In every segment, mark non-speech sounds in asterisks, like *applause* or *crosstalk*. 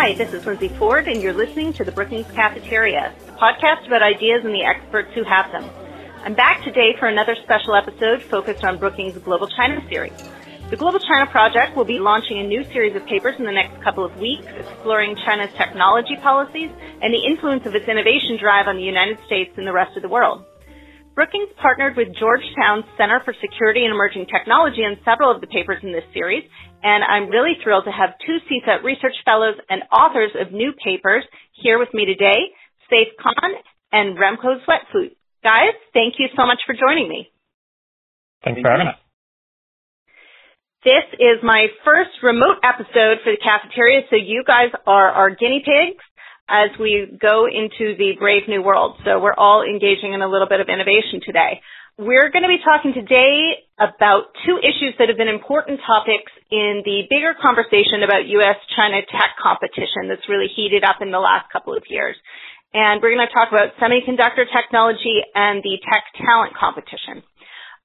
Hi, this is Lindsey Ford, and you're listening to the Brookings Cafeteria, a podcast about ideas and the experts who have them. I'm back today for another special episode focused on Brookings' Global China series. The Global China Project will be launching a new series of papers in the next couple of weeks exploring China's technology policies and the influence of its innovation drive on the United States and the rest of the world. Brookings partnered with Georgetown's Center for Security and Emerging Technology on several of the papers in this series, and I'm really thrilled to have two CSET research fellows and authors of new papers here with me today, Saif Khan and Remco Zwetsloot. Guys, thank you so much for joining me. Thanks for having us. This is my first remote episode for the cafeteria, so you guys are our guinea pigs as we go into the brave new world. So we're all engaging in a little bit of innovation today. We're going to be talking today about two issues that have been important topics in the bigger conversation about U.S.-China tech competition that's really heated up in the last couple of years. And we're going to talk about semiconductor technology and the tech talent competition.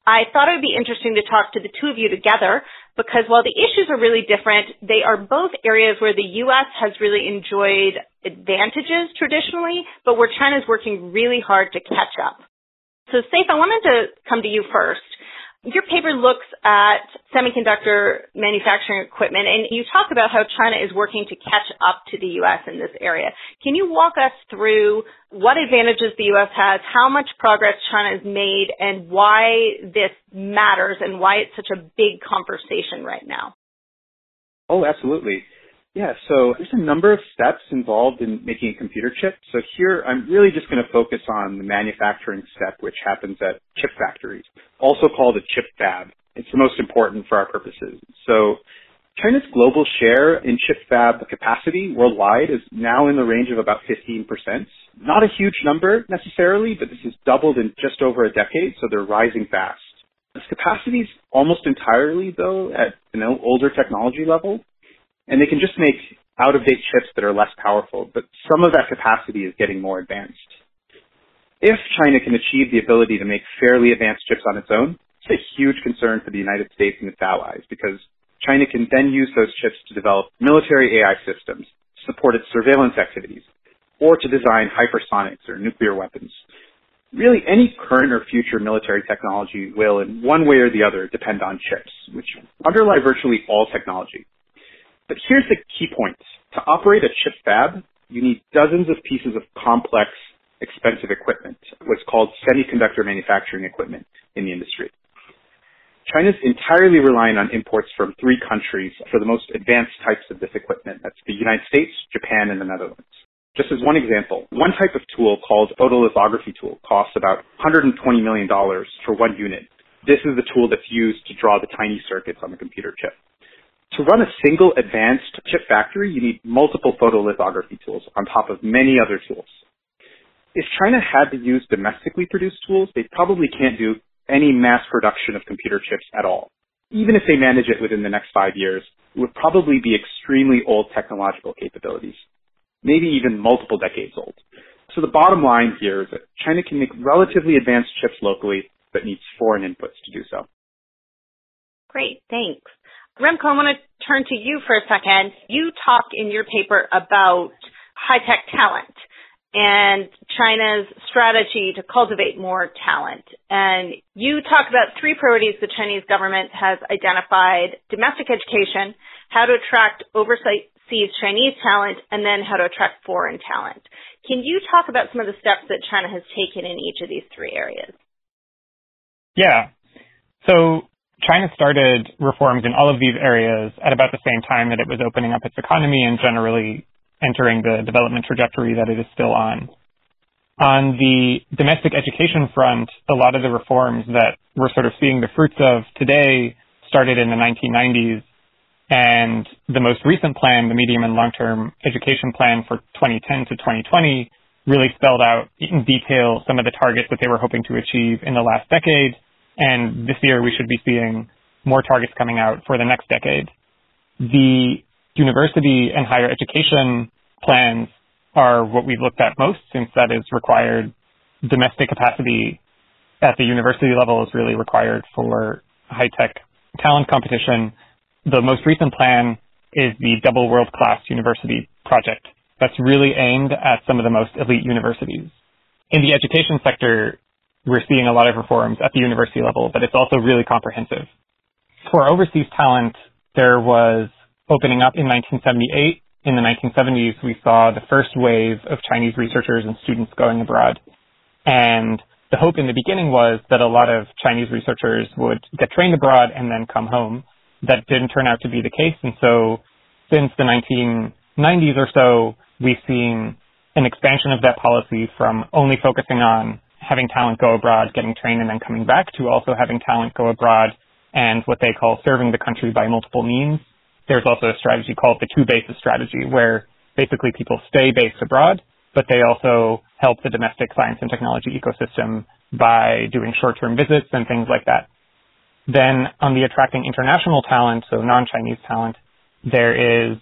I thought it would be interesting to talk to the two of you together because while the issues are really different, they are both areas where the U.S. has really enjoyed advantages traditionally, but where China is working really hard to catch up. So, Saif, I wanted to come to you first. Your paper looks at semiconductor manufacturing equipment, and you talk about how China is working to catch up to the U.S. in this area. Can you walk us through what advantages the U.S. has, how much progress China has made, and why this matters and why it's such a big conversation right now? Oh, absolutely. Yeah, so there's a number of steps involved in making a computer chip. So here I'm really just going to focus on the manufacturing step, which happens at chip factories, also called a chip fab. It's the most important for our purposes. So China's global share in chip fab capacity worldwide is now in the range of about 15%. Not a huge number necessarily, but this has doubled in just over a decade, so they're rising fast. This capacity is almost entirely, though, at an older technology level and they can just make out-of-date chips that are less powerful, but some of that capacity is getting more advanced. If China can achieve the ability to make fairly advanced chips on its own, it's a huge concern for the United States and its allies because China can then use those chips to develop military AI systems, support its surveillance activities, or to design hypersonics or nuclear weapons. Really, any current or future military technology will, in one way or the other, depend on chips, which underlie virtually all technology. But here's the key point. To operate a chip fab, you need dozens of pieces of complex, expensive equipment, what's called semiconductor manufacturing equipment in the industry. China's entirely relying on imports from three countries for the most advanced types of this equipment. That's the United States, Japan, and the Netherlands. Just as one example, one type of tool called photolithography tool costs about $120 million for one unit. This is the tool that's used to draw the tiny circuits on the computer chip. To run a single advanced chip factory, you need multiple photolithography tools on top of many other tools. If China had to use domestically produced tools, they probably can't do any mass production of computer chips at all. Even if they manage it within the next five years, it would probably be extremely old technological capabilities, maybe even multiple decades old. So the bottom line here is that China can make relatively advanced chips locally, but needs foreign inputs to do so. Great, thanks. Remco, I want to turn to you for a second. You talked in your paper about high-tech talent and China's strategy to cultivate more talent. And you talk about three priorities the Chinese government has identified, domestic education, how to attract overseas Chinese talent, and then how to attract foreign talent. Can you talk about some of the steps that China has taken in each of these three areas? Yeah. So China started reforms in all of these areas at about the same time that it was opening up its economy and generally entering the development trajectory that it is still on. On the domestic education front, a lot of the reforms that we're sort of seeing the fruits of today started in the 1990s. And the most recent plan, the medium and long-term education plan for 2010 to 2020, really spelled out in detail some of the targets that they were hoping to achieve in the last decade and this year we should be seeing more targets coming out for the next decade. The university and higher education plans are what we've looked at most since that is required. Domestic capacity at the university level is really required for high-tech talent competition. The most recent plan is the double world-class university project that's really aimed at some of the most elite universities. In the education sector, we're seeing a lot of reforms at the university level, but it's also really comprehensive. For overseas talent, there was opening up in 1978. In the 1970s, we saw the first wave of Chinese researchers and students going abroad. And the hope in the beginning was that a lot of Chinese researchers would get trained abroad and then come home. That didn't turn out to be the case. And so since the 1990s or so, we've seen an expansion of that policy from only focusing on having talent go abroad, getting trained, and then coming back to also having talent go abroad and what they call serving the country by multiple means. There's also a strategy called the two bases strategy where basically people stay based abroad, but they also help the domestic science and technology ecosystem by doing short-term visits and things like that. Then on the attracting international talent, so non-Chinese talent, there is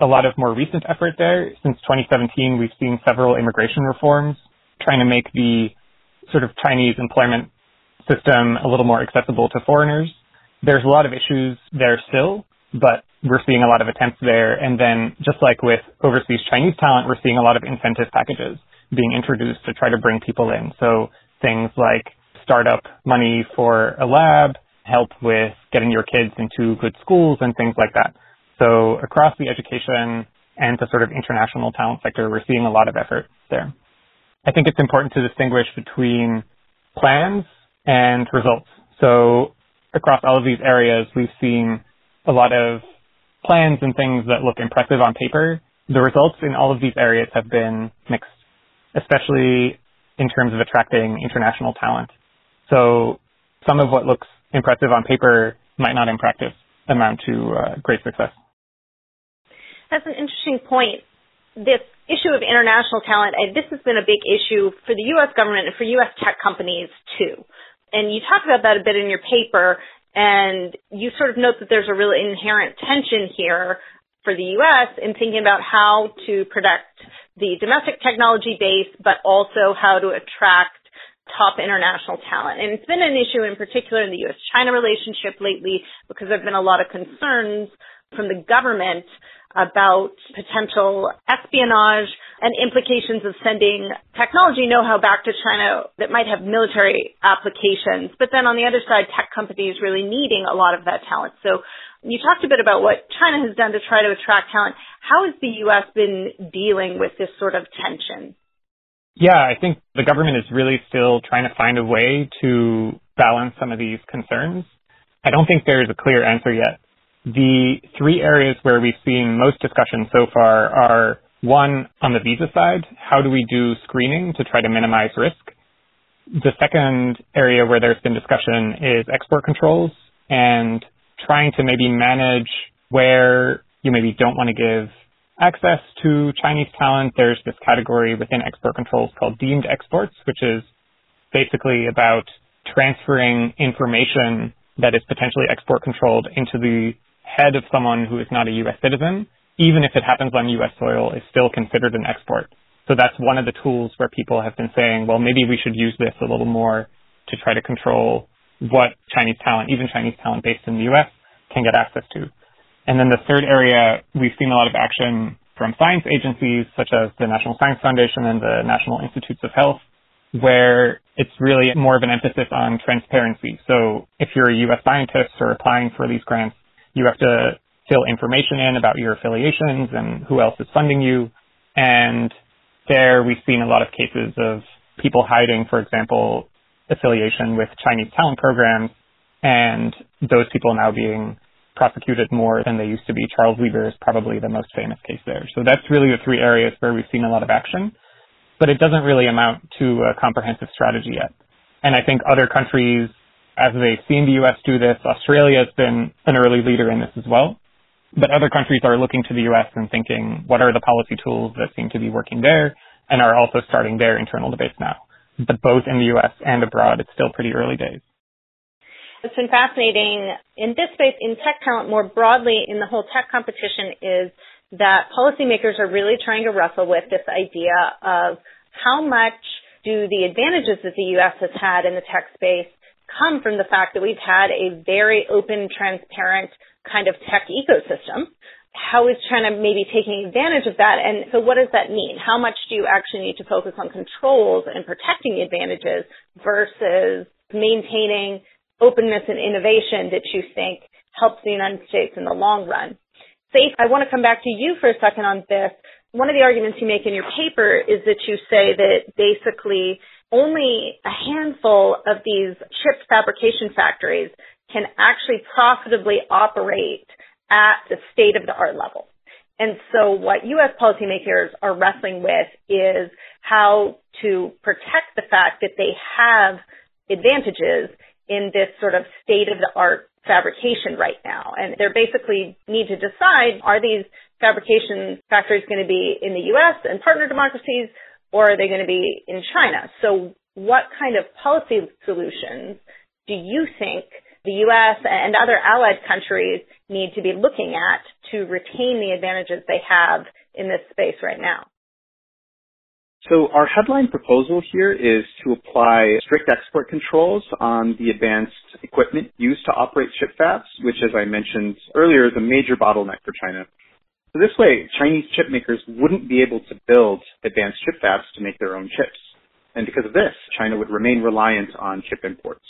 a lot of more recent effort there. Since 2017, we've seen several immigration reforms trying to make the sort of Chinese employment system a little more accessible to foreigners. There's a lot of issues there still, but we're seeing a lot of attempts there. And then just like with overseas Chinese talent, we're seeing a lot of incentive packages being introduced to try to bring people in. So things like startup money for a lab, help with getting your kids into good schools and things like that. So across the education and the sort of international talent sector, we're seeing a lot of effort there. I think it's important to distinguish between plans and results. So across all of these areas, we've seen a lot of plans and things that look impressive on paper. The results in all of these areas have been mixed, especially in terms of attracting international talent. So some of what looks impressive on paper might not in practice amount to uh, great success. That's an interesting point. This issue of international talent, and this has been a big issue for the U.S. government and for U.S. tech companies too. And you talk about that a bit in your paper, and you sort of note that there's a really inherent tension here for the U.S. in thinking about how to protect the domestic technology base, but also how to attract top international talent. And it's been an issue in particular in the U.S.-China relationship lately because there have been a lot of concerns from the government about potential espionage and implications of sending technology know-how back to China that might have military applications. But then on the other side, tech companies really needing a lot of that talent. So you talked a bit about what China has done to try to attract talent. How has the U.S. been dealing with this sort of tension? Yeah, I think the government is really still trying to find a way to balance some of these concerns. I don't think there's a clear answer yet. The three areas where we've seen most discussion so far are one, on the visa side, how do we do screening to try to minimize risk? The second area where there's been discussion is export controls and trying to maybe manage where you maybe don't want to give access to Chinese talent. There's this category within export controls called deemed exports, which is basically about transferring information that is potentially export controlled into the head of someone who is not a U.S. citizen, even if it happens on U.S. soil, is still considered an export. So that's one of the tools where people have been saying, well, maybe we should use this a little more to try to control what Chinese talent, even Chinese talent based in the U.S., can get access to. And then the third area, we've seen a lot of action from science agencies such as the National Science Foundation and the National Institutes of Health, where it's really more of an emphasis on transparency. So if you're a U.S. scientist or applying for these grants, you have to fill information in about your affiliations and who else is funding you. And there we've seen a lot of cases of people hiding, for example, affiliation with Chinese talent programs and those people now being prosecuted more than they used to be. Charles Lieber is probably the most famous case there. So that's really the three areas where we've seen a lot of action, but it doesn't really amount to a comprehensive strategy yet. And I think other countries as they've seen the U.S. do this. Australia has been an early leader in this as well. But other countries are looking to the U.S. and thinking, what are the policy tools that seem to be working there, and are also starting their internal debates now. But both in the U.S. and abroad, it's still pretty early days. It's been fascinating in this space, in tech talent more broadly, in the whole tech competition, is that policymakers are really trying to wrestle with this idea of how much do the advantages that the U.S. has had in the tech space come from the fact that we've had a very open, transparent kind of tech ecosystem how is China maybe taking advantage of that? And so what does that mean? How much do you actually need to focus on controls and protecting advantages versus maintaining openness and innovation that you think helps the United States in the long run? Saif, I want to come back to you for a second on this. One of the arguments you make in your paper is that you say that basically only a handful of these chip fabrication factories can actually profitably operate at the state of the art level. And so what U.S. policymakers are wrestling with is how to protect the fact that they have advantages in this sort of state of the art fabrication right now. And they basically need to decide, are these fabrication factories going to be in the U.S. and partner democracies, or are they going to be in China? So what kind of policy solutions do you think the U.S. and other allied countries need to be looking at to retain the advantages they have in this space right now? So our headline proposal here is to apply strict export controls on the advanced equipment used to operate chip fabs, which as I mentioned earlier is a major bottleneck for China. So this way, Chinese chip makers wouldn't be able to build advanced chip fabs to make their own chips. And because of this, China would remain reliant on chip imports.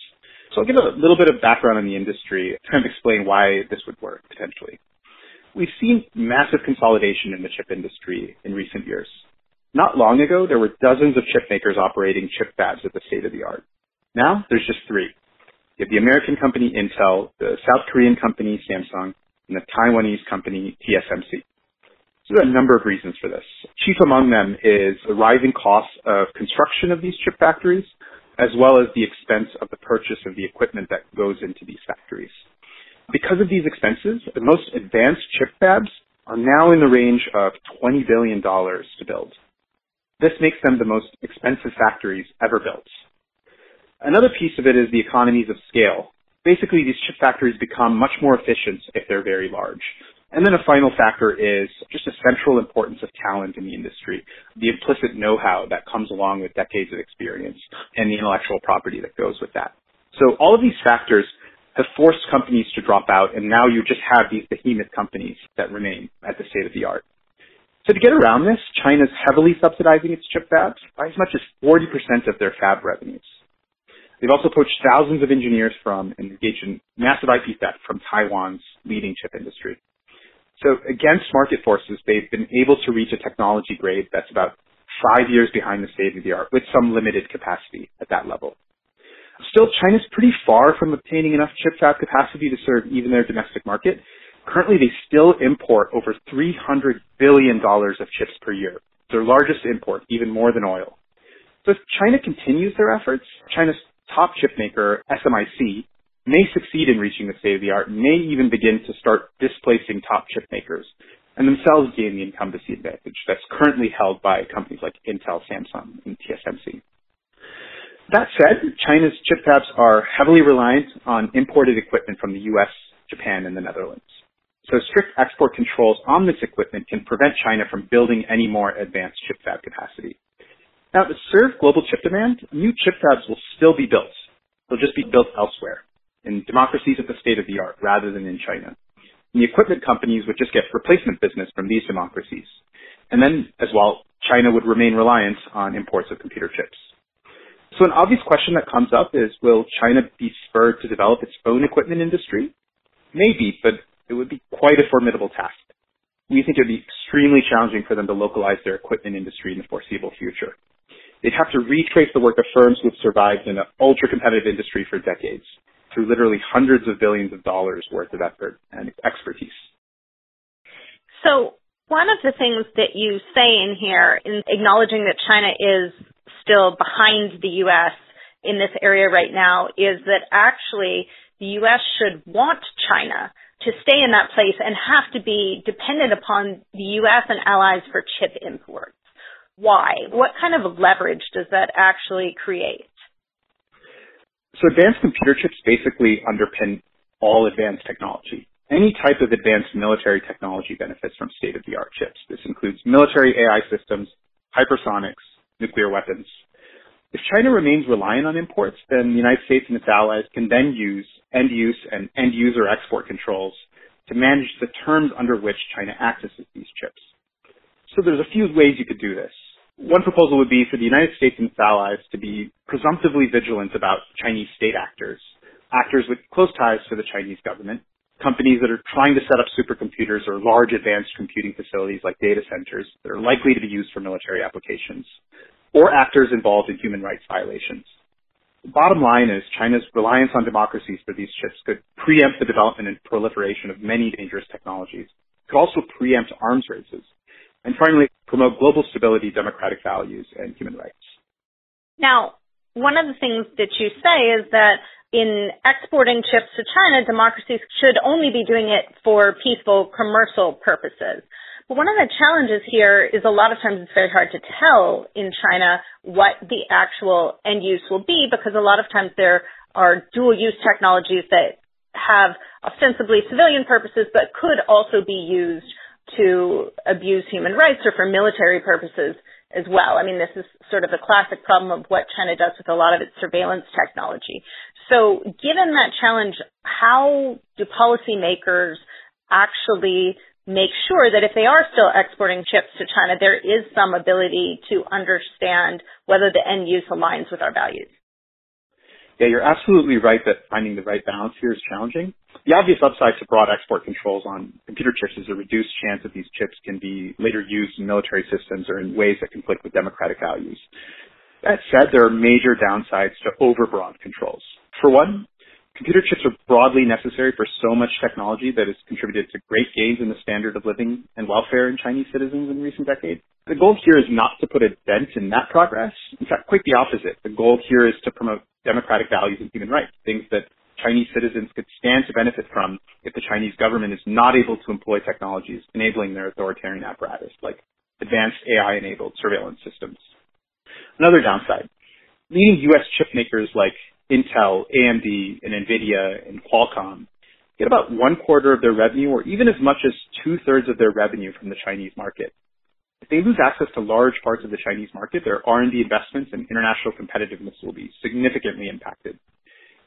So I'll give a little bit of background on the industry to kind of explain why this would work potentially. We've seen massive consolidation in the chip industry in recent years. Not long ago, there were dozens of chip makers operating chip fabs at the state of the art. Now, there's just three. You have the American company Intel, the South Korean company Samsung, and the Taiwanese company TSMC. There are a number of reasons for this. Chief among them is the rising cost of construction of these chip factories, as well as the expense of the purchase of the equipment that goes into these factories. Because of these expenses, the most advanced chip fabs are now in the range of $20 billion to build. This makes them the most expensive factories ever built. Another piece of it is the economies of scale. Basically, these chip factories become much more efficient if they're very large. And then a final factor is just the central importance of talent in the industry, the implicit know-how that comes along with decades of experience and the intellectual property that goes with that. So all of these factors have forced companies to drop out, and now you just have these behemoth companies that remain at the state of the art. So to get around this, China's heavily subsidizing its chip fabs by as much as 40% of their fab revenues. They've also poached thousands of engineers from and engaged in massive IP theft from Taiwan's leading chip industry. So against market forces, they've been able to reach a technology grade that's about five years behind the state of the art with some limited capacity at that level. Still, China's pretty far from obtaining enough chip fab capacity to serve even their domestic market, Currently, they still import over $300 billion of chips per year. Their largest import, even more than oil. So if China continues their efforts, China's top chip maker, SMIC, may succeed in reaching the state of the art, may even begin to start displacing top chip makers, and themselves gain the incumbency advantage that's currently held by companies like Intel, Samsung, and TSMC. That said, China's chip fabs are heavily reliant on imported equipment from the US, Japan, and the Netherlands. So strict export controls on this equipment can prevent China from building any more advanced chip fab capacity. Now, to serve global chip demand, new chip fabs will still be built. They'll just be built elsewhere, in democracies at the state of the art, rather than in China. And the equipment companies would just get replacement business from these democracies. And then, as well, China would remain reliant on imports of computer chips. So an obvious question that comes up is, will China be spurred to develop its own equipment industry? Maybe, but it would be quite a formidable task. We think it would be extremely challenging for them to localize their equipment industry in the foreseeable future. They'd have to retrace the work of firms who have survived in an ultra-competitive industry for decades through literally hundreds of billions of dollars worth of effort and expertise. So one of the things that you say in here, in acknowledging that China is still behind the U.S. in this area right now, is that actually the U.S. should want China to stay in that place and have to be dependent upon the U.S. and allies for chip imports. Why? What kind of leverage does that actually create? So advanced computer chips basically underpin all advanced technology. Any type of advanced military technology benefits from state-of-the-art chips. This includes military AI systems, hypersonics, nuclear weapons. If China remains reliant on imports, then the United States and its allies can then use end use and end user export controls to manage the terms under which China accesses these chips. So there's a few ways you could do this. One proposal would be for the United States and its allies to be presumptively vigilant about Chinese state actors, actors with close ties to the Chinese government, companies that are trying to set up supercomputers or large advanced computing facilities like data centers that are likely to be used for military applications, or actors involved in human rights violations. The bottom line is China's reliance on democracies for these chips could preempt the development and proliferation of many dangerous technologies. Could also preempt arms races and finally, promote global stability, democratic values, and human rights. Now, one of the things that you say is that in exporting chips to China, democracies should only be doing it for peaceful commercial purposes. But one of the challenges here is a lot of times it's very hard to tell in China what the actual end use will be because a lot of times there are dual use technologies that have ostensibly civilian purposes but could also be used to abuse human rights or for military purposes as well. I mean, this is sort of a classic problem of what China does with a lot of its surveillance technology. So given that challenge, how do policymakers actually make sure that if they are still exporting chips to China, there is some ability to understand whether the end use aligns with our values? Yeah, you're absolutely right that finding the right balance here is challenging. The obvious upside to broad export controls on computer chips is a reduced chance that these chips can be later used in military systems or in ways that conflict with democratic values. That said, there are major downsides to overbroad controls. For one, computer chips are broadly necessary for so much technology that has contributed to great gains in the standard of living and welfare in Chinese citizens in recent decades. The goal here is not to put a dent in that progress. In fact, quite the opposite. The goal here is to promote democratic values and human rights, things that Chinese citizens could stand to benefit from if the Chinese government is not able to employ technologies enabling their authoritarian apparatus, like advanced AI-enabled surveillance systems. Another downside, leading U.S. chip makers like Intel, AMD, and NVIDIA, and Qualcomm get about one quarter of their revenue or even as much as two-thirds of their revenue from the Chinese market. If they lose access to large parts of the Chinese market, their R&D investments and international competitiveness will be significantly impacted.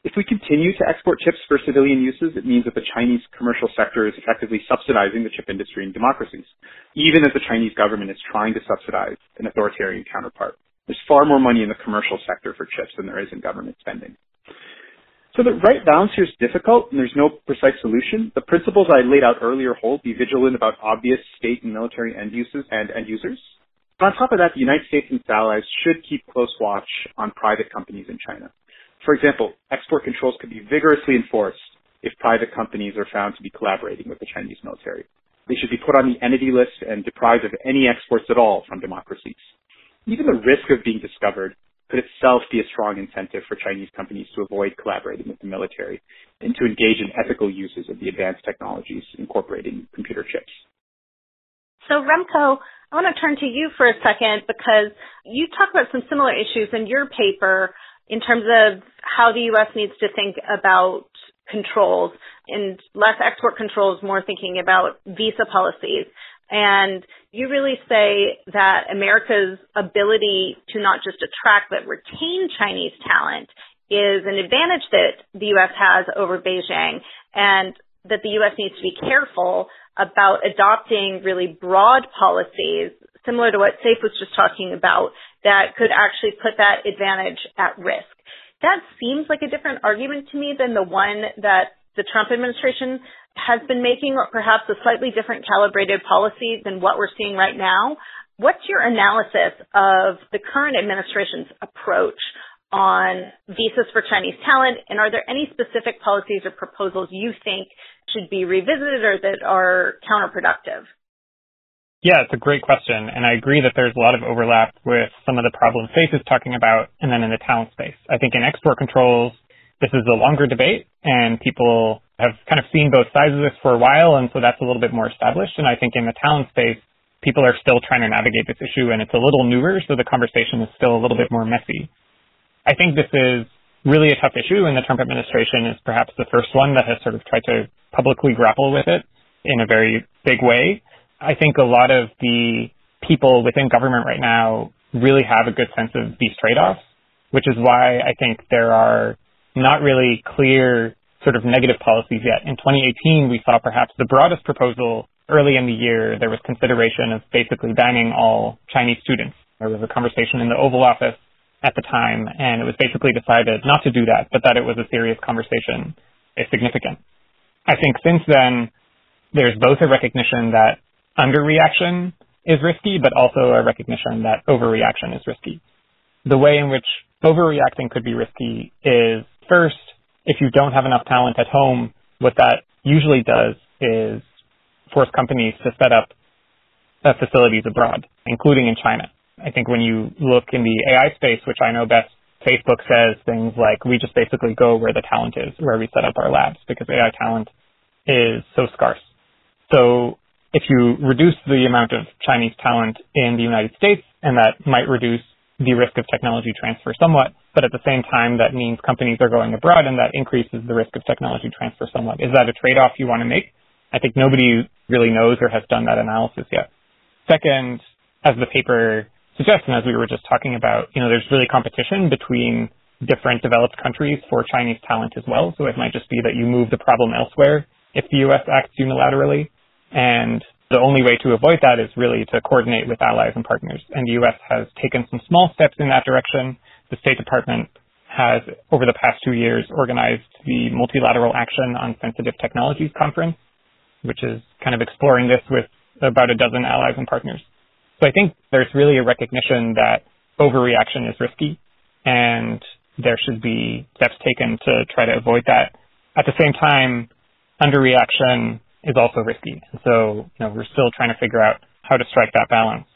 If we continue to export chips for civilian uses, it means that the Chinese commercial sector is effectively subsidizing the chip industry in democracies, even as the Chinese government is trying to subsidize an authoritarian counterpart. There's far more money in the commercial sector for chips than there is in government spending. So the right balance here is difficult and there's no precise solution. The principles I laid out earlier hold be vigilant about obvious state and military end uses and end users. But on top of that, the United States and its allies should keep close watch on private companies in China. For example, export controls could be vigorously enforced if private companies are found to be collaborating with the Chinese military. They should be put on the entity list and deprived of any exports at all from democracies. Even the risk of being discovered could itself be a strong incentive for Chinese companies to avoid collaborating with the military and to engage in ethical uses of the advanced technologies incorporating computer chips. So Remco, I want to turn to you for a second because you talk about some similar issues in your paper in terms of how the U.S. needs to think about controls and less export controls, more thinking about visa policies. And you really say that America's ability to not just attract but retain Chinese talent is an advantage that the U.S. has over Beijing and that the U.S. needs to be careful about adopting really broad policies similar to what Saif was just talking about that could actually put that advantage at risk. That seems like a different argument to me than the one that the Trump administration has been making perhaps a slightly different calibrated policy than what we're seeing right now. What's your analysis of the current administration's approach on visas for Chinese talent? And are there any specific policies or proposals you think should be revisited or that are counterproductive? Yeah, it's a great question. And I agree that there's a lot of overlap with some of the problems Saif is talking about and then in the talent space. I think in export controls, this is a longer debate and people have kind of seen both sides of this for a while, and so that's a little bit more established. And I think in the talent space, people are still trying to navigate this issue, and it's a little newer, so the conversation is still a little bit more messy. I think this is really a tough issue, and the Trump administration is perhaps the first one that has sort of tried to publicly grapple with it in a very big way. I think a lot of the people within government right now really have a good sense of these trade-offs, which is why I think there are not really clear sort of negative policies yet. In 2018, we saw perhaps the broadest proposal early in the year. There was consideration of basically banning all Chinese students. There was a conversation in the Oval Office at the time, and it was basically decided not to do that, but that it was a serious conversation, is significant. I think since then, there's both a recognition that underreaction is risky, but also a recognition that overreaction is risky. The way in which overreacting could be risky is first, if you don't have enough talent at home, what that usually does is force companies to set up uh, facilities abroad, including in China. I think when you look in the AI space, which I know best, Facebook says things like, we just basically go where the talent is, where we set up our labs, because AI talent is so scarce. So if you reduce the amount of Chinese talent in the United States, and that might reduce the risk of technology transfer somewhat, but at the same time, that means companies are going abroad, and that increases the risk of technology transfer somewhat. Is that a trade-off you want to make? I think nobody really knows or has done that analysis yet. Second, as the paper suggests, and as we were just talking about, you know, there's really competition between different developed countries for Chinese talent as well. So it might just be that you move the problem elsewhere if the U.S. acts unilaterally. And the only way to avoid that is really to coordinate with allies and partners. And the U.S. has taken some small steps in that direction. The State Department has, over the past two years, organized the Multilateral Action on Sensitive Technologies Conference, which is kind of exploring this with about a dozen allies and partners. So I think there's really a recognition that overreaction is risky and there should be steps taken to try to avoid that. At the same time, underreaction is also risky. And so, you know, we're still trying to figure out how to strike that balance.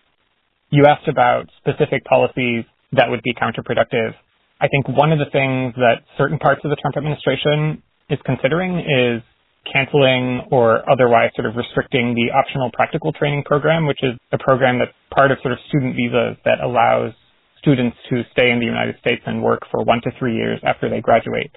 You asked about specific policies that would be counterproductive. I think one of the things that certain parts of the Trump administration is considering is canceling or otherwise sort of restricting the optional practical training program, which is a program that's part of sort of student visas that allows students to stay in the United States and work for one to three years after they graduate.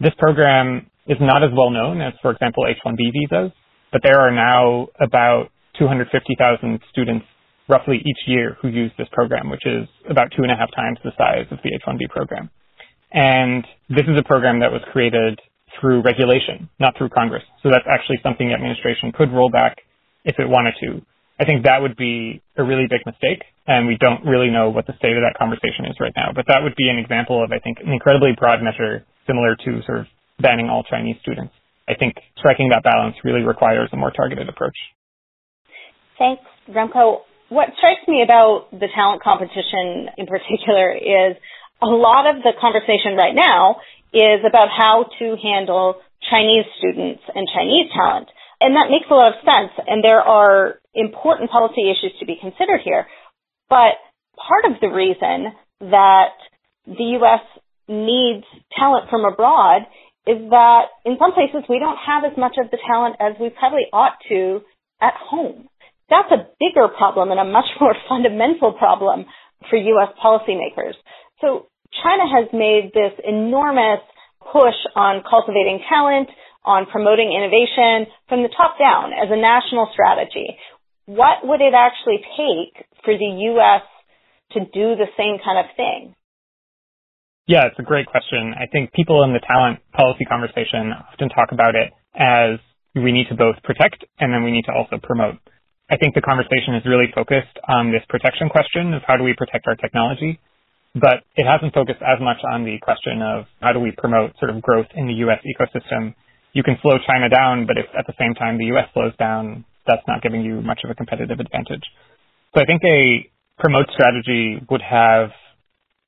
This program is not as well known as, for example, H-1B visas, but there are now about 250,000 students roughly each year who use this program, which is about two and a half times the size of the H-1B program. And this is a program that was created through regulation, not through Congress. So that's actually something the administration could roll back if it wanted to. I think that would be a really big mistake, and we don't really know what the state of that conversation is right now. But that would be an example of, I think, an incredibly broad measure similar to sort of banning all Chinese students. I think striking that balance really requires a more targeted approach. Thanks, Remco. What strikes me about the talent competition in particular is a lot of the conversation right now is about how to handle Chinese students and Chinese talent. And that makes a lot of sense. And there are important policy issues to be considered here. But part of the reason that the U.S. needs talent from abroad is that in some places we don't have as much of the talent as we probably ought to at home. That's a bigger problem and a much *laughs* more fundamental problem for U.S. policymakers. So China has made this enormous push on cultivating talent, on promoting innovation from the top down as a national strategy. What would it actually take for the U.S. to do the same kind of thing? Yeah, it's a great question. I think people in the talent policy conversation often talk about it as we need to both protect and then we need to also promote. I think the conversation is really focused on this protection question of how do we protect our technology but it hasn't focused as much on the question of how do we promote sort of growth in the U.S. ecosystem. You can slow China down, but if at the same time the U.S. slows down, that's not giving you much of a competitive advantage. So I think a promote strategy would have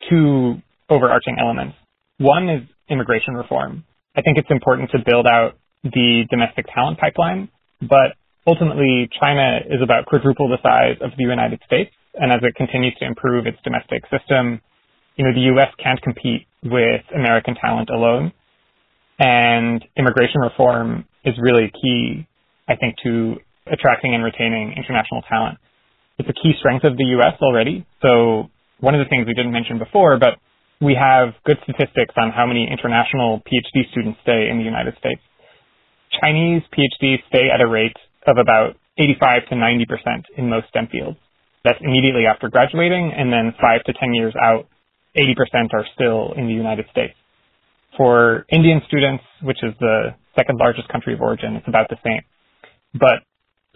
two overarching elements. One is immigration reform. I think it's important to build out the domestic talent pipeline, but ultimately China is about quadruple the size of the United States. And as it continues to improve its domestic system, you know, the U.S. can't compete with American talent alone. And immigration reform is really key, I think, to attracting and retaining international talent. It's a key strength of the U.S. already. So one of the things we didn't mention before, but we have good statistics on how many international PhD students stay in the United States. Chinese PhDs stay at a rate of about 85 to 90% in most STEM fields. That's immediately after graduating, and then five to 10 years out, 80% are still in the United States. For Indian students, which is the second largest country of origin, it's about the same. But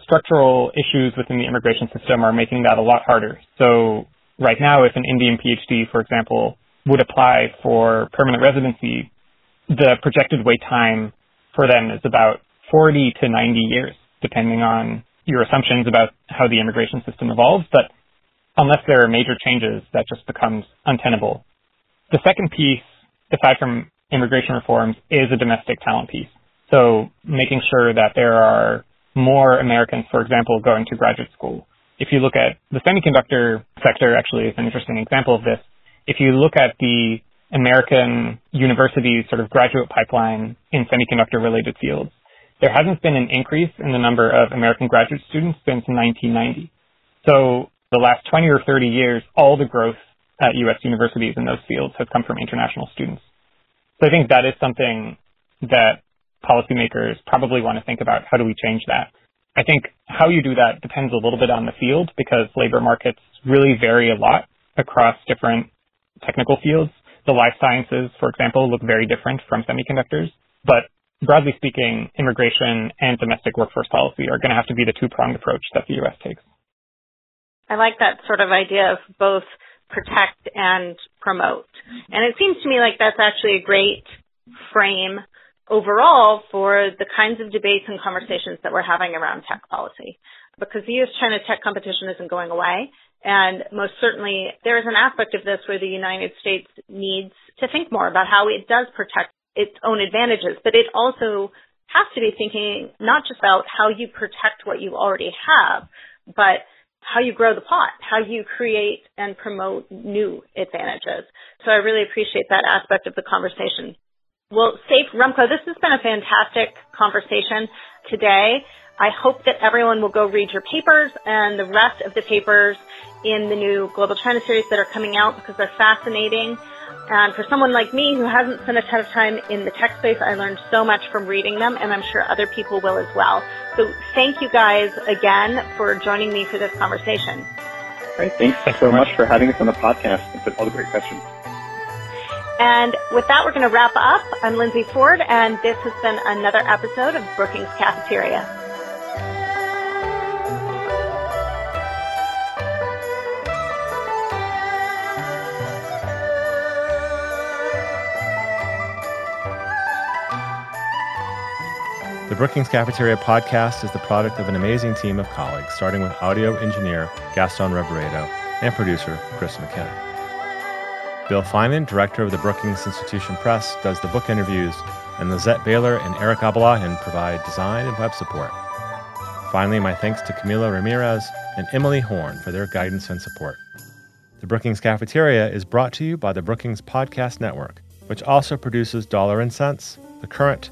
structural issues within the immigration system are making that a lot harder. So right now, if an Indian PhD, for example, would apply for permanent residency, the projected wait time for them is about 40 to 90 years, depending on your assumptions about how the immigration system evolves. But unless there are major changes, that just becomes untenable. The second piece, aside from immigration reforms, is a domestic talent piece. So making sure that there are more Americans, for example, going to graduate school. If you look at the semiconductor sector, actually is an interesting example of this. If you look at the American university sort of graduate pipeline in semiconductor related fields, there hasn't been an increase in the number of American graduate students since 1990. So the last 20 or 30 years, all the growth at U.S. universities in those fields has come from international students. So I think that is something that policymakers probably want to think about how do we change that. I think how you do that depends a little bit on the field because labor markets really vary a lot across different technical fields. The life sciences, for example, look very different from semiconductors, but broadly speaking, immigration and domestic workforce policy are going to have to be the two-pronged approach that the U.S. takes. I like that sort of idea of both protect and promote. And it seems to me like that's actually a great frame overall for the kinds of debates and conversations that we're having around tech policy. Because the US-China tech competition isn't going away. And most certainly there is an aspect of this where the United States needs to think more about how it does protect its own advantages, but it also has to be thinking not just about how you protect what you already have, but how you grow the pot, how you create and promote new advantages. So I really appreciate that aspect of the conversation. Well, Saif Remco, this has been a fantastic conversation today. I hope that everyone will go read your papers and the rest of the papers in the new Global China series that are coming out because they're fascinating. And for someone like me who hasn't spent a ton of time in the tech space, I learned so much from reading them, and I'm sure other people will as well. So thank you guys again for joining me for this conversation. Great. Thanks, thanks so much for having us on the podcast and for all the great questions. And with that, we're going to wrap up. I'm Lindsey Ford, and this has been another episode of Brookings Cafeteria. Brookings Cafeteria podcast is the product of an amazing team of colleagues, starting with audio engineer Gaston Reboredo and producer Chris McKenna. Bill Finan, director of the Brookings Institution Press, does the book interviews, and Lizette Baylor and Eric Abalahin provide design and web support. Finally, my thanks to Camila Ramirez and Emily Horn for their guidance and support. The Brookings Cafeteria is brought to you by the Brookings Podcast Network, which also produces Dollar and Sense, The Current,